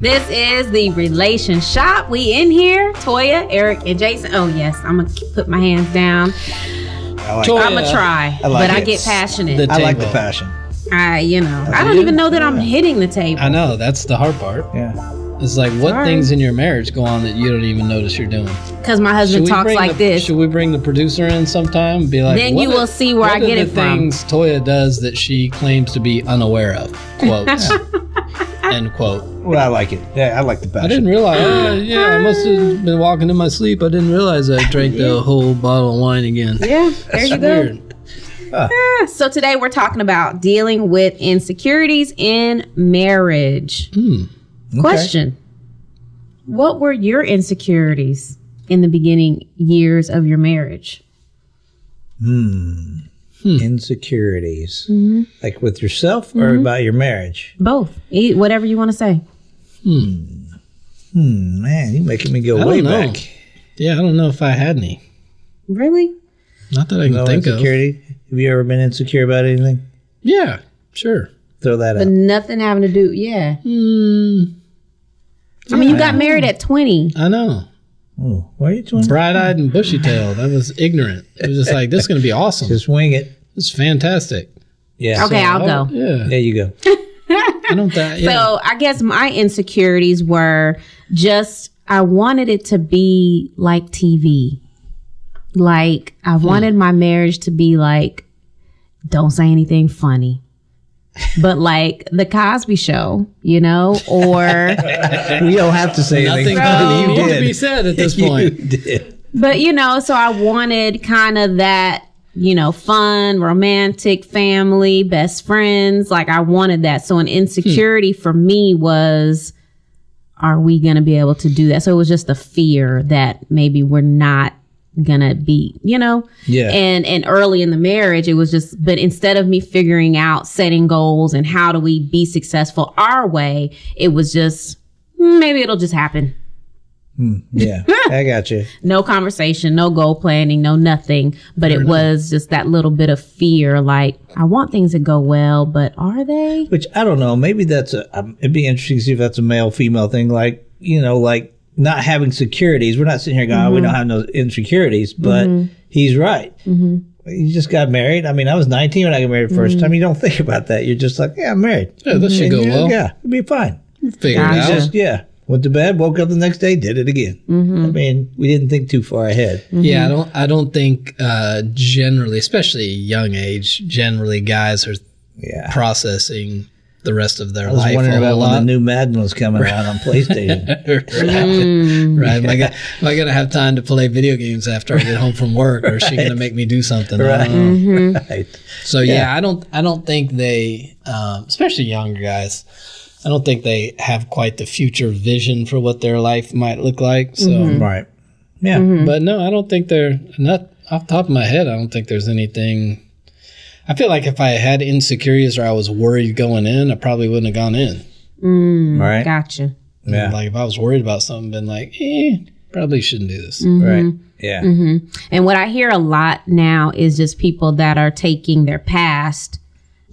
This is the RelationShop. We in here, Toya, Eric, and Jason. Oh yes, I'm gonna put my hands down. I like, Toya. I'm gonna try, I like but I get passionate. I like the passion. I, you know, I don't you? even know that I'm hitting the table. I know that's the hard part. Yeah. It's like what Sorry. things in your marriage go on that you don't even notice you're doing. because my husband talks like the, this. Should we bring the producer in sometime? and Be like, Then what you are- will see where I get the it from. things Toya does that she claims to be unaware of. Quotes. End quote. Well, I like it. Yeah, I like the passion. I didn't realize. Uh, yeah, I must have been walking in my sleep. I didn't realize I drank the whole bottle of wine again. Yeah, there you go. Weird. So today we're talking about dealing with insecurities in marriage. Hmm. Question: What were your insecurities in the beginning years of your marriage? Insecurities. Mm-hmm. Like with yourself or about your marriage? Both, E- whatever you want to say. Hmm, Hmm. man, you're making me go I way know. back. Yeah, I don't know if I had any. Really? Not that I can No think of. insecurity? Have you ever been insecure about anything? Yeah, sure. Throw that But out. nothing having to do. Yeah. Hmm. I mean, you got married at twenty. I know. Oh, why are you doing? Bright eyed and bushy tailed. I was ignorant. It was just like, this is going to be awesome. Just wing it. This is fantastic. Yeah. Okay, I'll Oh, go. Uh, yeah. There you go. I don't that. Yeah. So I guess my insecurities were just I wanted it to be like TV. Like I hmm. wanted my marriage to be like don't say anything funny. But like the Cosby show, you know, or We don't have to say anything. Nothing funny. funny You to be said at this You point. did. but you know, so I wanted kind of that, you know, fun, romantic family, best friends. Like I wanted that. So an insecurity for me was are we going to be able to do that? So it was just a fear that maybe we're not going to be, you know? Yeah. And and early in the marriage it was just but instead of me figuring out setting goals and how do we be successful our way, it was just "Hmm, maybe it'll just happen. Mm, yeah. I got you. No conversation, no goal planning, no nothing, but it was just that little bit of fear like I want things to go well, but are they? Which I don't know. Maybe that's a. Um, it'd be interesting to see if that's a male female thing. Like you know, like not having securities. We're not sitting here going, oh, we mm-hmm. don't have no insecurities. But mm-hmm. he's right. Mm-hmm. You just got married. I mean, I was 19 when I got married the 1st mm-hmm. time. You don't think about that. You're just like, yeah, I'm married. Yeah, this should go well. Yeah, it'll be fine. Figure it out. Just yeah. Went to bed, woke up the next day, did it again. I mean, we didn't think too far ahead. Yeah, I don't. I don't think uh, generally, especially young age, generally guys are Yeah. processing the rest of their I was life wondering about whole when the new Madden was coming out on PlayStation. right? Am I, gonna, am I gonna have time to play video games after I get home from work, or is she gonna make me do something? Right. don't know. right. So yeah. I don't. I don't think they, um, especially younger guys. I don't think they have quite the future vision for what their life might look like. So, mm-hmm. Right. Yeah. Mm-hmm. but no, I don't think they're not off the top of my head. I don't think there's anything. I feel like if I had insecurities or I was worried going in, I probably wouldn't have gone in. Mm, right. Gotcha. Yeah. Like if I was worried about something, been like, eh, probably shouldn't do this. Mm-hmm. Right. Yeah. And what I hear a lot now is just people that are taking their past,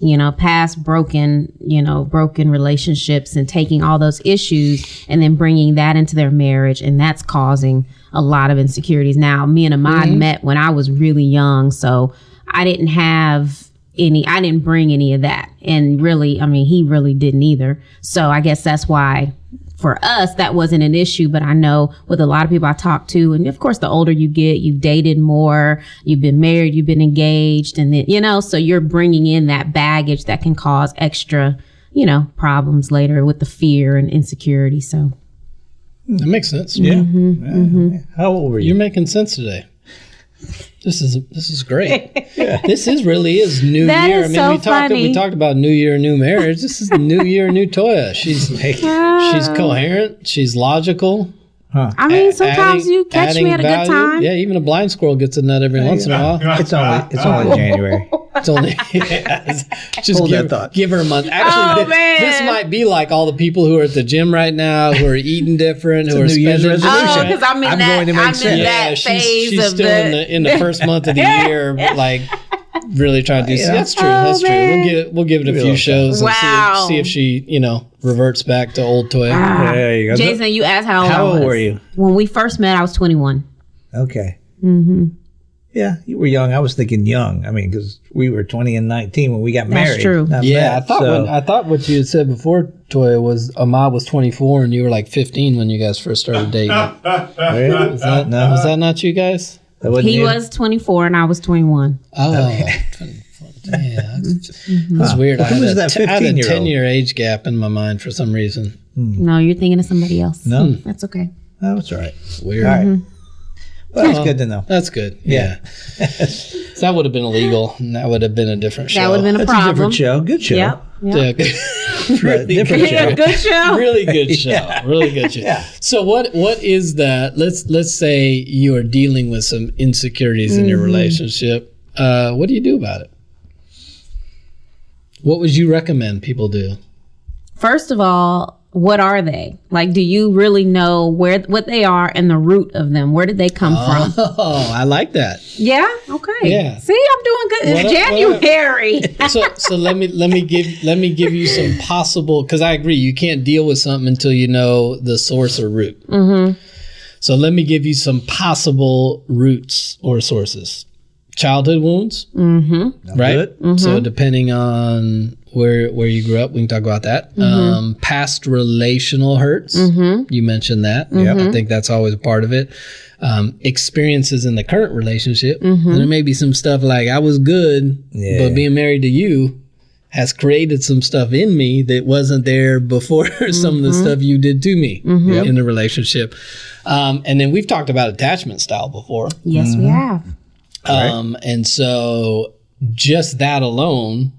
you know, past broken, you know, broken relationships and taking all those issues and then bringing that into their marriage. And that's causing a lot of insecurities. Now, me and Ahmad mm-hmm. met when I was really young. So I didn't have any, I didn't bring any of that. And really, I mean, he really didn't either. So I guess that's why for us, that wasn't an issue, but I know with a lot of people I talk to, and of course, the older you get, you've dated more, you've been married, you've been engaged, and then, you know, so you're bringing in that baggage that can cause extra, you know, problems later with the fear and insecurity. So, That makes sense. Yeah. Mm-hmm. Yeah. Mm-hmm. How old were you? You're making sense today. This is this is great. This is really is new That year. is I mean, so we talked we talked about new year, new marriage. This is new year, new Toya. She's she's coherent. She's logical. I mean, sometimes adding- you catch me at a value. good time. Yeah, even a blind squirrel gets a nut every once in a while. It's only it's only January. It's only just Hold that give, thought. give her a month. Oh, Actually, Oh, thi- man. this might be like all the people who are at the gym right now, who are eating different, who a are New Year's spending. resolution. Oh, because I'm in I'm that, going to make I'm in sense. that she's, phase she's of still the, in the in the first month of the year, like really trying to do. Yeah. That's true. Oh, that's true. man. We'll give it. we'll give it a Give it a few little shows and Wow. see, if, see if she you know reverts back to old Toya. Ah, There you go. Jason, you asked how old How old was. were you? When we first met, I was 21. Okay. Mm-hmm. Yeah, you were young. I was thinking young. I mean, because we were 20 and 19 when we got married. That's true. not Yeah, met, I thought so- when, I thought what you had said before, Toya, was Ahmad was 24 and you were like 15 when you guys first started dating. was that, No. was that not you guys? That wasn't He you? was 24 and I was 21. Oh, 24. yeah, that's, that's weird. I had, was a, that t- I had a 10 year age gap in my mind for some reason. No, you're thinking of somebody else. No? That's okay. Oh, that's all right. It's weird. All right. Mm-hmm. Well, that's good to know. That's good. Yeah. so that would have been illegal. And that would have been a different show. That would have been a That's a problem. different show. Good show. Yep. yep. Yeah, good. really, different good. show. Good show. really good show. Yeah. Really good show. Yeah. So what what is that? Let's let's say you are dealing with some insecurities in Mm-hmm. your relationship. Uh, what do you do about it? What would you recommend people do? First of all, what are they? Like, do you really know where what they are and the root of them? Where did they come from? Oh, I like that. Yeah. Okay. Yeah. See, I'm doing good. What It's up. January. So so let me let me give let me give you some possible because I agree you can't deal with something until you know the source or root. Mm-hmm. So let me give you some possible roots or sources. Childhood wounds. Hmm. Right? Good. So depending on where where you grew up, we can talk about that. Mm-hmm. Um, past relational hurts, you mentioned that. Yep. I think that's always a part of it. Um, experiences in the current relationship, Mm-hmm. and there may be some stuff like I was good, Yeah. but being married to you has created some stuff in me that wasn't there before some of the Mm-hmm. stuff you did to me Yep. in the relationship. Um, and then we've talked about attachment style before. yes, we have. Um, and so just that alone,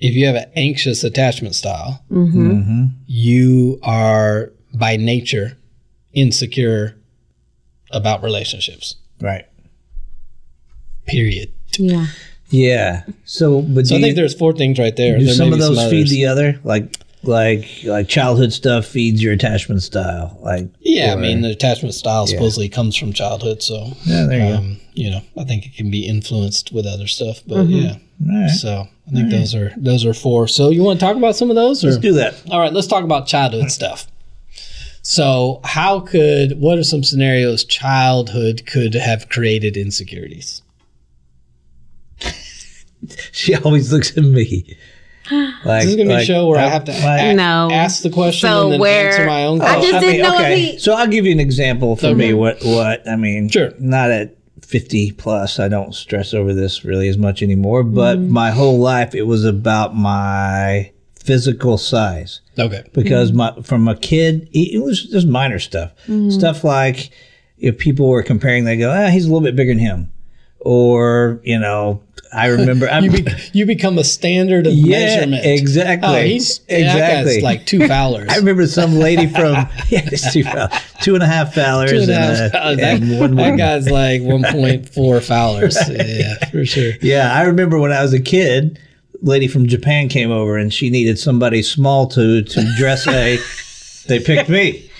if you have an anxious attachment style, you are by nature insecure about relationships. Right. Period. Yeah. Yeah. So, but So do I you, think there's four things right there. do There some of be those feed the other? Like, like, like childhood stuff feeds your attachment style. Like, Yeah, I mean the attachment style supposedly comes from childhood, so Yeah, there you go. um, you know, I think it can be influenced with other stuff, but Mm-hmm. yeah. All right. So I think those mm-hmm. are those are four. So you want to talk about some of those, or Let's do that. All right, let's talk about childhood stuff. So, how could what are some scenarios childhood could have created insecurities? She always looks at me. Like, This is going to be a show where I like- have to like- a- No. ask the question So and then where- answer my own I question. just didn't oh, know if he- So I'll give you an example for me. What what I mean? Sure. Not at fifty plus. I don't stress over this really as much anymore. But Mm-hmm. my whole life, it was about my physical size okay. because Mm-hmm. my from a kid, it it was just minor stuff. Stuff like if people were comparing, they go, "Ah, he's a little bit bigger than him," or you know, I remember. You, be, you become a standard of yeah, measurement. exactly. Oh, he's exactly. Like two Fowlers. I remember some lady from yeah, two foul, two and a half Fowlers Two and a and, half a- Fowlers. and That, one that one. guy's like 1.4 Fowlers. Yeah, for sure. Yeah, I remember when I was a kid, lady from Japan came over and she needed somebody small to to dress a. they picked me.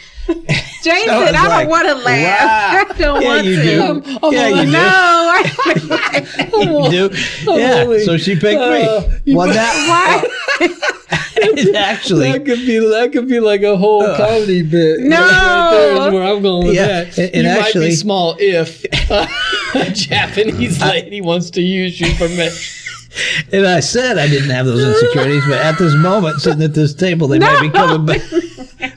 Jason, I was I, don't want to laugh. wow. I don't Yeah, want you to. do. Yeah, you do. No. I- You do. Yeah, only- so she picked Uh, me. Well, that Why? it actually. That could be that could be like a whole comedy bit. No. right where I'm going with Yeah, that. and- and you might be small if a Japanese lady wants to use you for men. And I said I didn't have those insecurities, but at this moment, sitting at this table, they might be coming back.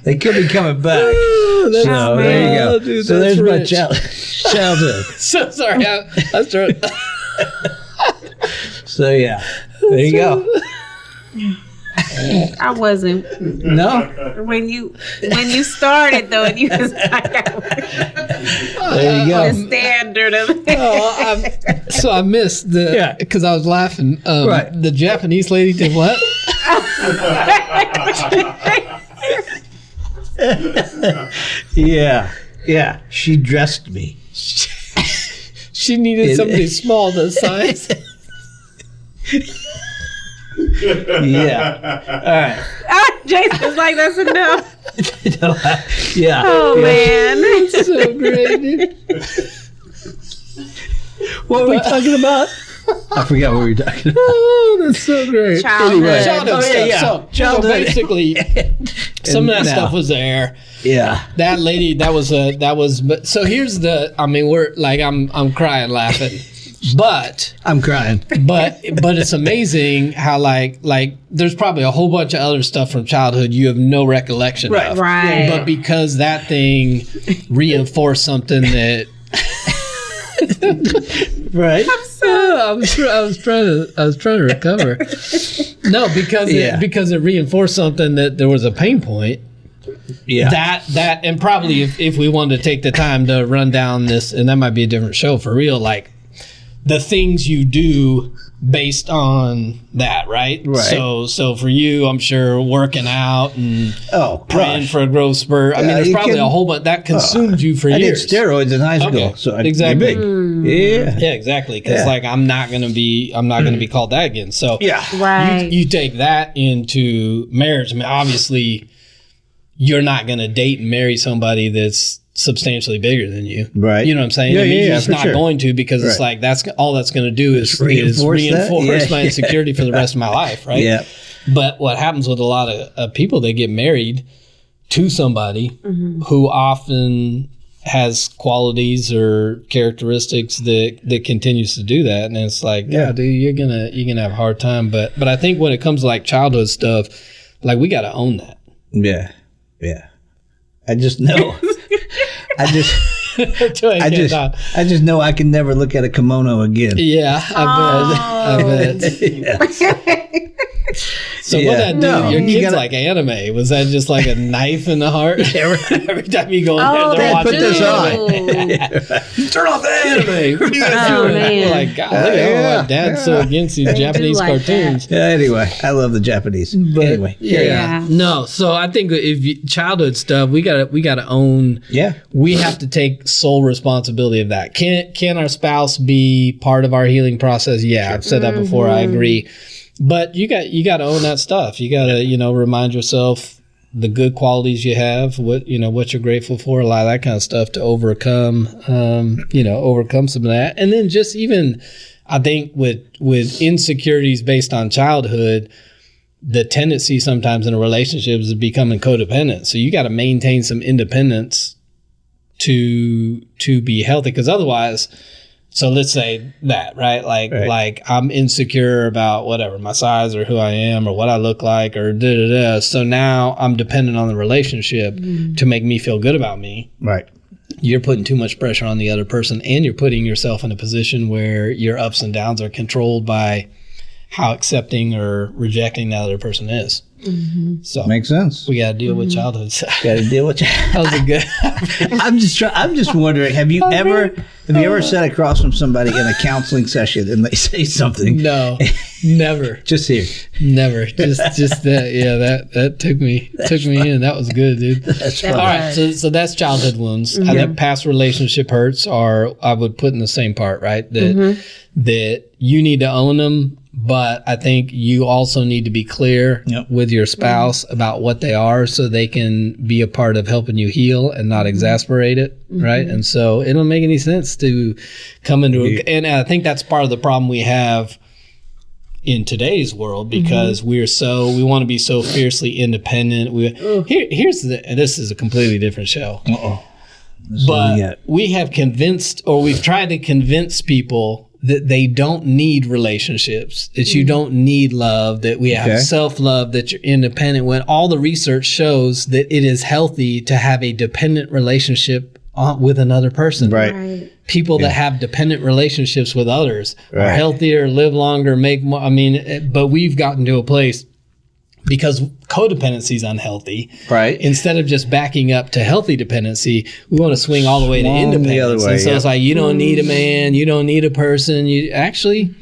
They could be coming back. that's- So there you go. Oh, dude, so that's there's my rich. child, childhood. So sorry, I, I started. So yeah, there you go. I wasn't No, when you when you started though. And you was like there you the go. standard of. Oh, I'm, so I missed the Yeah. because I was laughing. Um, Right. The Japanese lady did what? Yeah, yeah. She dressed me. She needed It- somebody small the size. Yeah. All right. Ah, Jason's like that's enough. No, I- yeah. Oh yeah. man. so great. dude. What were we talking about? I forgot what we were talking about. Oh, that's so great. Childhood. Childhood Oh, yeah, stuff. yeah. So, so Childhood. basically, some of that now. stuff was there. Yeah. That lady, that was a that was. But so here's the. I mean, we're like I'm I'm crying laughing, but I'm crying. but but it's amazing how like like there's probably a whole bunch of other stuff from childhood you have no recollection Right. of. Right. But because that thing reinforced something that Right. I was I was trying to I was trying to recover. No, because Yeah. it, because it reinforced something that there was a pain point. Yeah. That that and probably if, if we wanted to take the time to run down this and that might be a different show for real like the things you do based on that, right? Right. So so for you, I'm sure working out and oh, praying gosh. for a growth spurt. I mean, there's you probably can- a whole bunch that oh, consumed you for I did steroids in high school, Okay. so I Exactly. big. Mm. Yeah. Yeah, exactly. Because Yeah. like I'm not gonna be, I'm not gonna be mm. called that again. So Yeah. Right. you, you take that into marriage. I mean, obviously, you're not gonna date and marry somebody that's substantially bigger than you. Right. You know what I'm saying? Yeah, I mean, yeah, you're yeah, just not sure. going to because it's like that's all that's going to do is is reinforce reinforce. Yeah, my yeah. insecurity for the rest of my life, right? Yeah. But what happens with a lot of uh, people, they get married to somebody who often has qualities or characteristics that that continues to do that, and it's like, yeah, Yeah. dude, you're gonna you're gonna have a hard time. But but I think when it comes to like childhood stuff, like we got to own that. Yeah. Yeah. I just know. I just I just I just know I can never look at a kimono again. yeah, I bet, I oh. bet. So what Yeah. that do? No, Your kids gotta- like anime? Was that just like a knife in the heart? Every time you go in Oh, there, they're watching. put this on. Turn off the anime. What are you guys Oh, doing? man. Like, golly, I don't know Yeah, Dad's so against these Japanese like cartoons. Yeah, anyway, I love the Japanese. But anyway, Yeah. Yeah. No, so I think if you, childhood stuff, we gotta we gotta own. yeah, We have to take sole responsibility of that. Can can our spouse be part of our healing process? Yeah, I've said that mm-hmm. before. I agree. But you got you got to own that stuff. You got to you know remind yourself the good qualities you have, what you know what you're grateful for, a lot of that kind of stuff to overcome. Um, you know, overcome some of that, and then just even I think with with insecurities based on childhood the tendency sometimes in a relationship is becoming codependent. So you got to maintain some independence to to be healthy because otherwise so let's say that right? Like Right. like i'm insecure about whatever my size or who i am or what i look like or da da da. So now i'm dependent on the relationship mm-hmm. to make me feel good about me. Right. you're putting too much pressure on the other person and you're putting yourself in a position where your ups and downs are controlled by how accepting or rejecting that other person is so Makes sense. we got to deal with mm-hmm. childhood stuff. Got to deal with. that was good I'm just trying. I'm just wondering. Have you oh, ever have you ever oh. sat across from somebody in a counseling session and they say something? no never Just here. never just just that yeah that that took me took me in that was good dude That's That all right so so that's childhood wounds i think past relationship hurts are i would put in the same part right that mm-hmm. that you need to own them but i think you also need to be clear Yep. with your spouse mm-hmm. about what they are so they can be a part of helping you heal and not mm-hmm. exasperate it mm-hmm. right and so it don't make any sense to come into a, and i think that's part of the problem we have in today's world because we're so we want to be so fiercely independent. We here here's the and this is a completely different show. Uh-oh. But we have convinced or we've tried to convince people that they don't need relationships, that you don't need love, that we have Okay. self-love, that you're independent when all the research shows that it is healthy to have a dependent relationship on, with another person Right. Right. people that have dependent relationships with others are healthier, live longer, make more. I mean, eh, but we've gotten to a place because codependency is unhealthy. Right. Instead of just backing up to healthy dependency, we want to swing all the way to Swung the independence. other way, and so yeah. it's like you don't need a man, you don't need a person. You actually,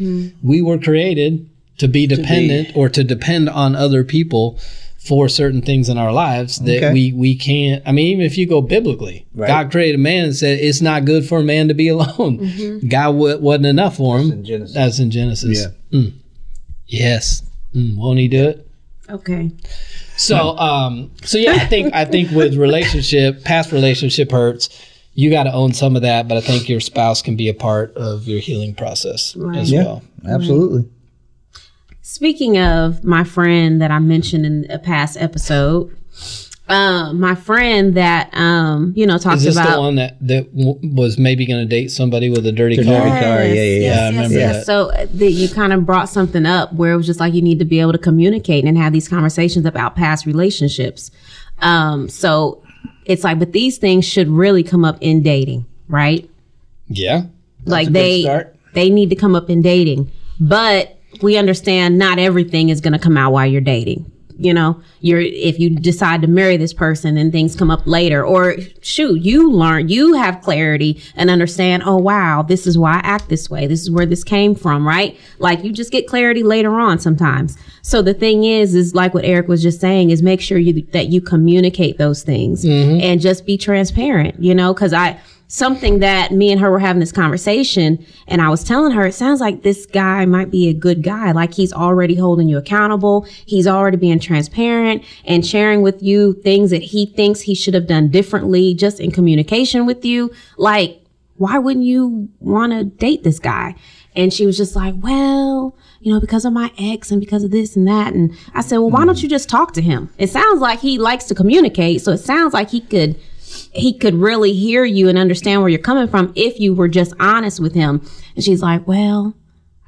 we were created to be dependent or to depend on other people for certain things in our lives that Okay. we we can't. I mean, even if you go biblically, Right. God created man and said it's not good for a man to be alone. God w- wasn't enough for him. in Genesis. That's in Genesis. Yeah. Mm. Yes. Mm, won't he do it? Okay. So, um, so yeah, I think I think with relationship, past relationship hurts. you got to own some of that, but I think your spouse can be a part of your healing process as Yeah, well. absolutely. Speaking of my friend that I mentioned in a past episode, um, my friend that um, you know talked Is this about the one that that w- was maybe going to date somebody with a dirty The car? dirty car. yeah, yeah, yeah. Yeah, I remember that. So uh, that you kind of brought something up where it was just like you need to be able to communicate and have these conversations about past relationships. Um, so it's like, but these things should really come up in dating, right? Yeah. like a good they start. they need to come up in dating, but we understand not everything is going to come out while you're dating. You know, you're if you decide to marry this person and things come up later, or shoot, you learn, you have clarity and understand. Oh wow, this is why I act this way. This is where this came from, right? Like you just get clarity later on sometimes. So the thing is, is like what Eric was just saying, is make sure you that you communicate those things mm-hmm. and just be transparent. You know, because I something that me and her were having this conversation and I was telling her, it sounds like this guy might be a good guy. Like he's already holding you accountable. He's already being transparent and sharing with you things that he thinks he should have done differently just in communication with you. Like, why wouldn't you want to date this guy? And she was just like, well, you know, because of my ex and because of this and that. And I said, well, why don't you just talk to him? It sounds like he likes to communicate. So it sounds like he could he could really hear you and understand where you're coming from if you were just honest with him. And she's like, well,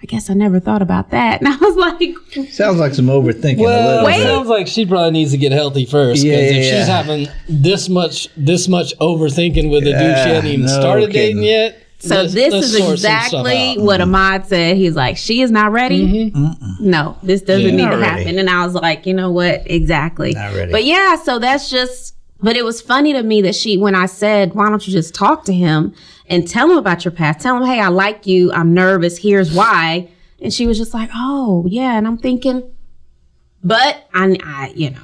I guess I never thought about that. And I was like, Sounds like some overthinking a Well, little it bit. sounds like she probably needs to get healthy first. Because Yeah, if yeah, she's having this much this much overthinking with a dude she Yeah, hadn't even no started kidding. dating yet. so let's- this let's is sort some stuff exactly what Ahmad said. He's like, she is not ready. Mm-hmm. No, this doesn't Yeah. need Not to ready. happen. And I was like, you know what? Exactly. Not ready. But yeah, so that's just, but it was funny to me that she, when I said, why don't you just talk to him and tell him about your past? Tell him, hey, I like you. I'm nervous. Here's why. And she was just like, oh, yeah. And I'm thinking, but I, I you know,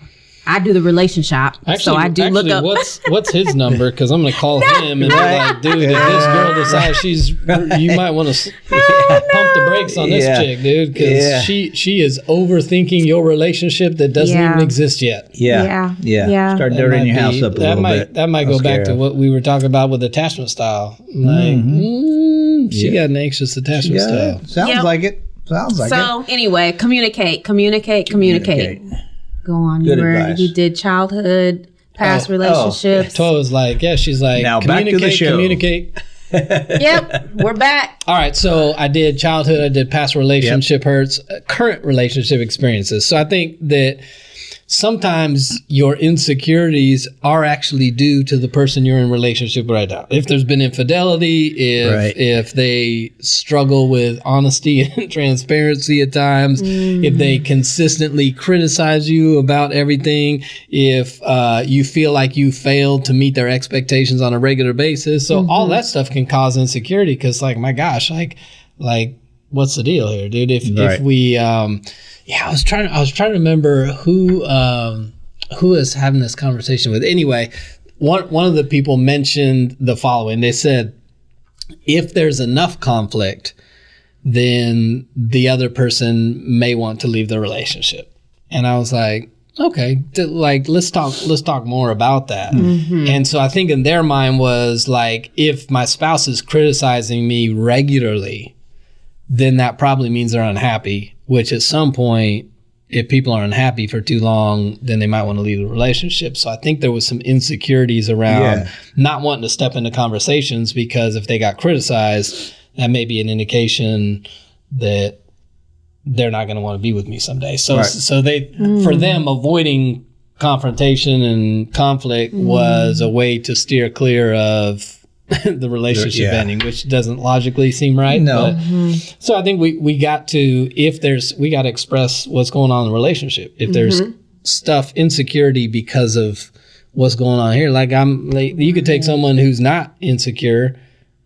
I do the relationship. so I do actually, look up. what's what's his number? Because I'm gonna call him and be like, dude, if this girl decides she's, you might want to pump the brakes on this chick, dude, because Yeah. she she is overthinking your relationship that doesn't Yeah. even exist yet. Yeah, Yeah, yeah, yeah. Start That dirtying might your house be- up a that little might, bit. That might go That'll back scare to what we were talking about with attachment style. Like, mm, she got an anxious attachment Yeah, style. sounds Yep. like it. Sounds like it. so anyway, communicate, communicate, communicate. Go on. Good you were advice. you did childhood, past Oh, relationships. Toya was like, yeah, she's like, Now back to the communicate, show. communicate. yep, we're back. All right, so I did childhood, I did past relationship hurts, uh, current relationship experiences. So I think that sometimes your insecurities are actually due to the person you're in relationship with right now. If there's been infidelity, if Right. if they struggle with honesty and transparency at times, if they consistently criticize you about everything, if uh, you feel like you failed to meet their expectations on a regular basis, so all that stuff can cause insecurity. Because like, my gosh, like like what's the deal here, dude? If if we um yeah, I was trying I was trying to remember who um who is having this conversation with. Anyway, one one of the people mentioned the following. They said if there's enough conflict, then the other person may want to leave the relationship. And I was like, okay, like let's talk let's talk more about that. And so I think in their mind was like if my spouse is criticizing me regularly, then that probably means they're unhappy, which at some point if people are unhappy for too long, then they might want to leave the relationship. So I think there was some insecurities around Yeah. not wanting to step into conversations because if they got criticized, that may be an indication that they're not going to want to be with me someday. So Right. so they for hmm. them avoiding confrontation and conflict hmm. was a way to steer clear of the relationship Yeah. ending, which doesn't logically seem right. No. but- mm-hmm. so I think we, we got to if there's we got to express what's going on in the relationship. If there's mm-hmm. stuff insecurity because of what's going on here, like I'm like you could take mm-hmm. someone who's not insecure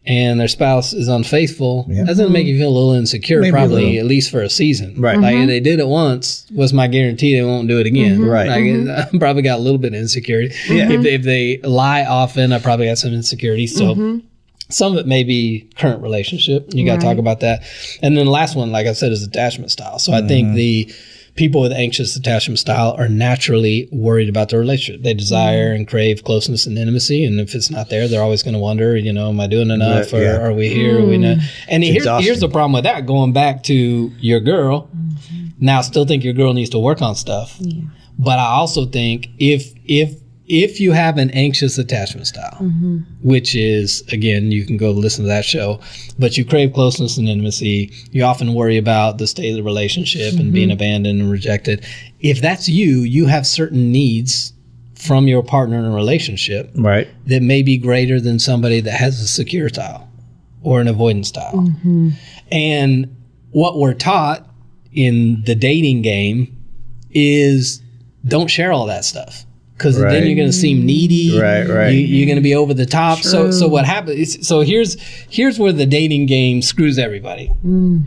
and their spouse is unfaithful. Yeah. That's gonna make you feel a little insecure, Maybe probably little. at least for a season. Right. Like if mm-hmm. they did it once, what's my guarantee they won't do it again? Mm-hmm. Right. Like, mm-hmm. I probably got a little bit of insecurity. Yeah. If, they, if they lie often, I probably got some insecurity. So some of it may be current relationship. You got to talk about that. And then the last one, like I said, is attachment style. So I think the people with anxious attachment style are naturally worried about their relationship. They desire and crave closeness and intimacy, and if it's not there, they're always going to wonder, you know, am I doing enough, Right, or yeah. are we here? Are we not? Hmm. And here's, here's the problem with that. Going back to your girl, mm-hmm. now I still think your girl needs to work on stuff. But I also think if if if you have an anxious attachment style, mm-hmm. which is again you can go listen to that show, but you crave closeness and intimacy, you often worry about the state of the relationship and being mm-hmm. abandoned and rejected. If that's you, you have certain needs from your partner in a relationship Right. that may be greater than somebody that has a secure style or an avoidance style. Mm-hmm. And what we're taught in the dating game is don't share all that stuff because then you're going to seem needy. Right, right. You, you're going to be over the top. So, so what happens? So here's here's where the dating game screws everybody. Mm.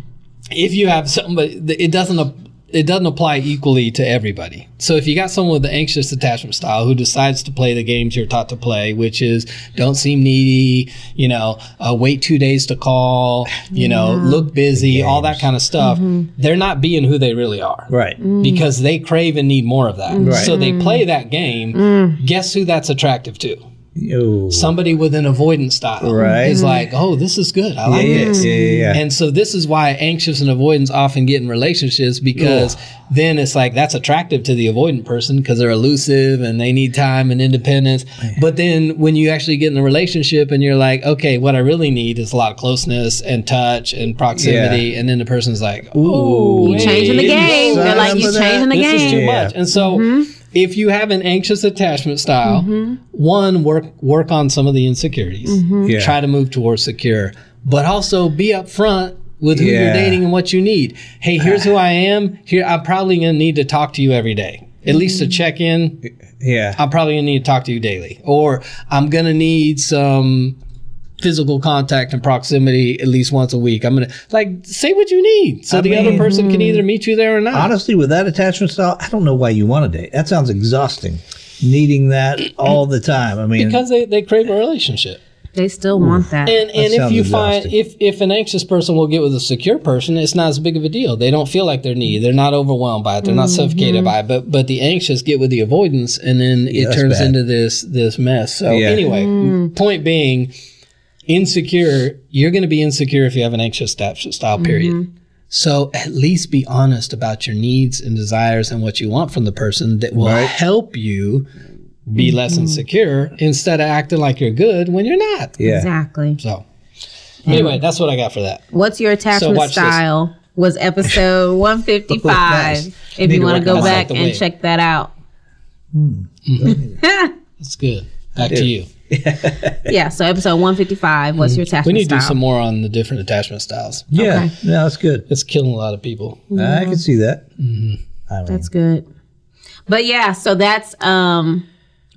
If you have somebody, it doesn't. Ap- It doesn't apply equally to everybody. So if you got someone with the anxious attachment style who decides to play the games you're taught to play, which is don't seem needy, you know, uh, wait two days to call, you know, look busy, all that kind of stuff, mm-hmm. they're not being who they really are Right. Mm. because they crave and need more of that. Right. So they mm. play that game. Guess who that's attractive to? Yo. Somebody with an avoidance style. Right. Is like, oh, this is good. I like yeah, yeah, this. yeah, yeah. And so this is why anxious and avoidance often get in relationships because then it's like that's attractive to the avoidant person because they're elusive and they need time and independence. But then when you actually get in a relationship and you're like, okay, what I really need is a lot of closeness and touch and proximity, and then the person's like, ooh, You changing the game. They're like, you're changing the this is too. Yeah. much. And so mm-hmm. If you have an anxious attachment style, mm-hmm. one work work on some of the insecurities. Mm-hmm. Yeah. Try to move towards secure, but also be upfront with who you're dating and what you need. Hey, here's who I am. Here I'm probably going to need to talk to you every day. At least to mm-hmm. check in, Yeah. I'm probably going to need to talk to you daily. Or I'm going to need some physical contact and proximity at least once a week. I'm going to like say what you need so I the other person can either hmm. meet you there or not. Honestly, with that attachment style, I don't know why you want to date. That sounds exhausting. Needing that all the time. I mean, because they, they crave a relationship. They still want that. And and if sounds you find if if an anxious person will get with a secure person, it's not as big of a deal. They don't feel like they're needy. They're not overwhelmed by it. They're not mm-hmm. suffocated by it. But but the anxious get with the avoidance, and then it turns bad. into this this mess. So Yeah. anyway, mm. point being, insecure. You're going to be insecure if you have an anxious attachment style. Period. Mm-hmm. So at least be honest about your needs and desires and what you want from the person that will Right. help you be mm-hmm. less insecure instead of acting like you're good when you're not. yeah. Exactly. So anyway, that's what I got for that. What's your attachment watch this. style? Was episode 155. Nice. If Need you want to go back and way. check that out. Hmm. That's good. Back to you. Yeah, so episode 155. What's hmm. your attachment We need to style? do some more on the different attachment styles. Yeah. No, that's good. It's killing a lot of people. I can see that. Mm-hmm. I mean, That's good. But yeah, so that's um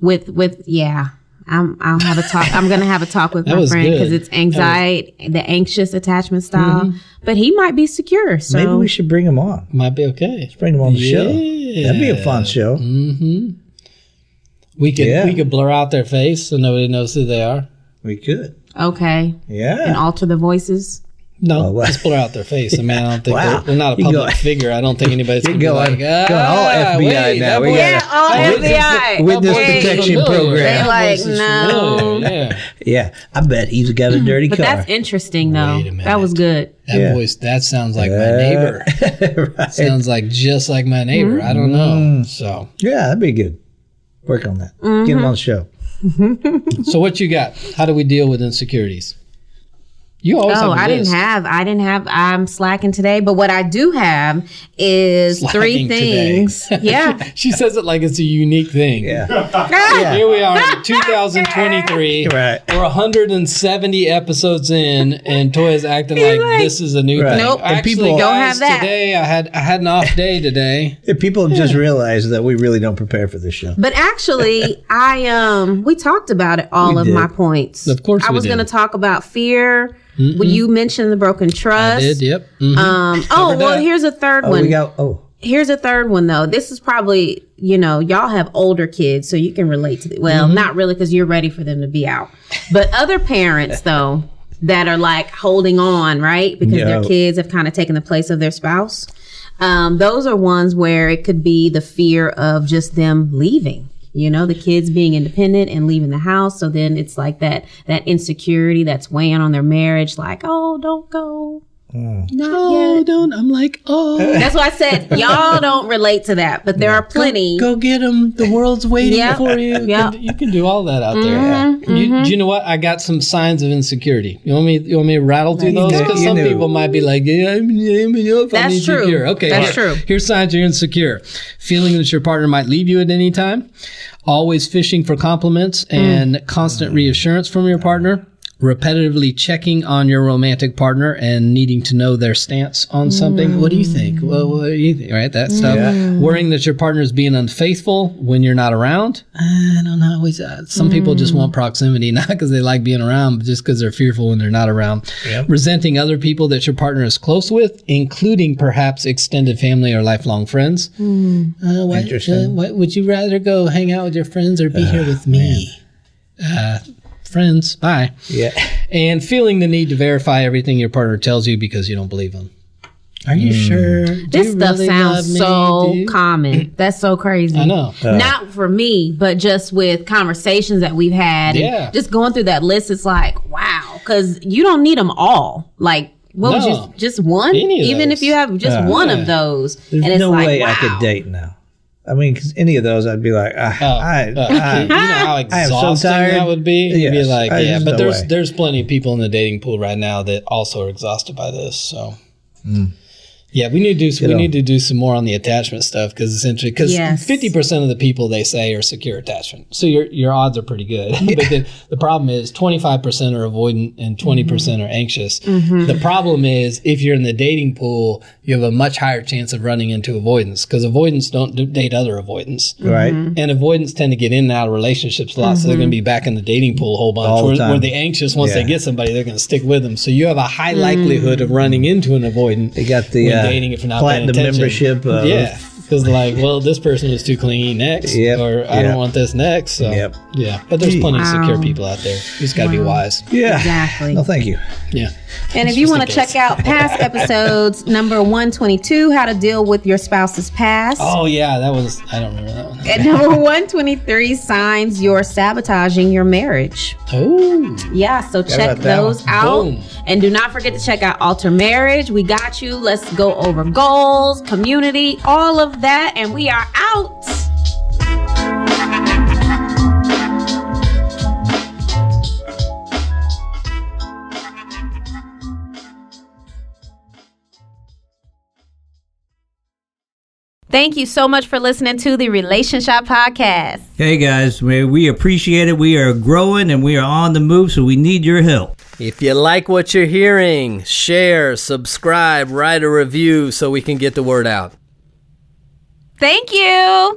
with with yeah. I'm I'll have a talk. I'm gonna have a talk with my friend because it's anxiety, the anxious attachment mm-hmm. style. But he might be secure. So maybe we should bring him on. Might be okay. Let's Bring him on the show. That'd be a fun show. Mm-hmm. We could Yeah. we could blur out their face so nobody knows who they are. We could. okay, Yeah. and alter the voices. No, Oh, wow. just blur out their face. I mean, I don't think Wow. they're, they're not a public go- figure. I don't think anybody's gonna be go like, on- go on all ah, FBI wait, now. We boy- gotta- Yeah, all that voice FBI. Witness that voice is protection familiar. program. They're like, no. Yeah. Yeah. I bet he's got a dirty But car. that's interesting though. Wait a That was good. That Yeah. voice, that sounds like my neighbor. right. Sounds like just like my neighbor. I don't know. So, Yeah, that'd be good. Work on that. Get him mm-hmm. on the show. so what you got? How do we deal with insecurities? You always Oh, have a I didn't have. I didn't have. I'm slacking today, but what I do have is three Slacking today. things. Yeah. She says it like it's a unique thing. Yeah. Here we are in 2023. Right. We're 170 episodes in, and Toya's acting like, like- this is a new Right. thing. Nope. And Actually, people- Don't have that. today I had I had an off day today. If people have just realized that we really don't prepare for this show. But actually, I um we talked about it all We of did. my points. Of course I we was going to talk about fear. When you mentioned the broken trust. I trust. did. Yep. Mhm. Um. Oh well, here's a third Oh, one. we got, oh, here's a third one though. This is probably you know y'all have older kids, so you can relate to it. Well, Mm-hmm. not really because you're ready for them to be out. But other parents though that are like holding on right because their kids have kind of taken the place of their spouse. Um, those are ones where it could be the fear of just them leaving. You know, the kids being independent and leaving the house. So then it's like that that insecurity that's weighing on their marriage. Like, oh, don't go. Not Oh, yet. don't. I'm like, oh. That's why I said y'all don't relate to that, but there are plenty. Go get them. The world's waiting Yeah. for you. Yeah. You can do all that out there. Mhm, You, do you know what? I got some signs of insecurity. You want me? You want me to rattle through You those? Because some do. people might be like, "Yeah, I'm, I'm, I'm That's true. insecure." Okay, That's here- true. Here's signs you're insecure: feeling that your partner might leave you at any time, always fishing for compliments Mm. and constant reassurance from your partner. Repetitively checking on your romantic partner and needing to know their stance on something. What do you think? Well, what do you think? Right, that stuff. Yeah. Worrying that your partner is being unfaithful when you're not around. I don't know. Always, uh, some people just want proximity, not because they like being around, but just because they're fearful when they're not around. Yep. Resenting other people that your partner is close with, including perhaps extended family or lifelong friends. Uh, what, Interesting. uh, what would you rather go hang out with your friends or be here with me? Uh, friends, bye. Yeah. And feeling the need to verify everything your partner tells you because you don't believe them. Are you sure? Do This you stuff really sounds so Do common. That's so crazy. I know. Not for me, but just with conversations that we've had. and Yeah. Just going through that list, it's like, wow. Because you don't need them all. Like, what would you, just one? Any of Even those. if you have just Yeah. one Yeah. of those. There's and it's no like, way wow. I could date now. I mean, because any of those, I'd be like, ah, Oh, I, uh, I, you know how I so exhausting tired. that would be. You'd be like, I- yeah, but no there's way. there's plenty of people in the dating pool right now that also are exhausted by this. So, yeah, we need to do some, we on. need to do some more on the attachment stuff because it's interesting. Because Yes. fifty percent of the people they say are secure attachment, so your your odds are pretty good. but the, the problem is twenty five percent are avoidant and twenty percent are anxious. Mm-hmm. The problem is if you're in the dating pool, you have a much higher chance of running into avoidance because avoidance don't do- date other avoidance right? Mm-hmm. and avoidance tend to get in and out of relationships a lot, so they're going to mm-hmm. be back in the dating pool a whole bunch. All the where, time. where the anxious, once Yeah. they get somebody, they're going to stick with them. So you have a high likelihood of mm. running into an avoidant. They got the when uh, dating if you're not paying attention. membership. Of, yeah, because like, well, this person was too clingy next, Yep, or I yep. don't want this next. So Yep. yeah, but there's plenty of secure Wow. people out there. You just got to be wise. yeah. Exactly. No, thank you. Yeah. And if you want to check out past episodes, number 122, how to deal with your spouse's past. Oh yeah, that was. I don't remember that one. And number 123, signs you're sabotaging your marriage. Oh, Yeah, so check those one. out. Boom. And do not forget to check out Altared Marriage. We got you. Let's go over goals, community, all of that. And we are out. Thank you so much for listening to the RelationShop Podcast. Hey guys, we, we appreciate it. We are growing and we are on the move, so we need your help. If you like what you're hearing, share, subscribe, write a review so we can get the word out. Thank you.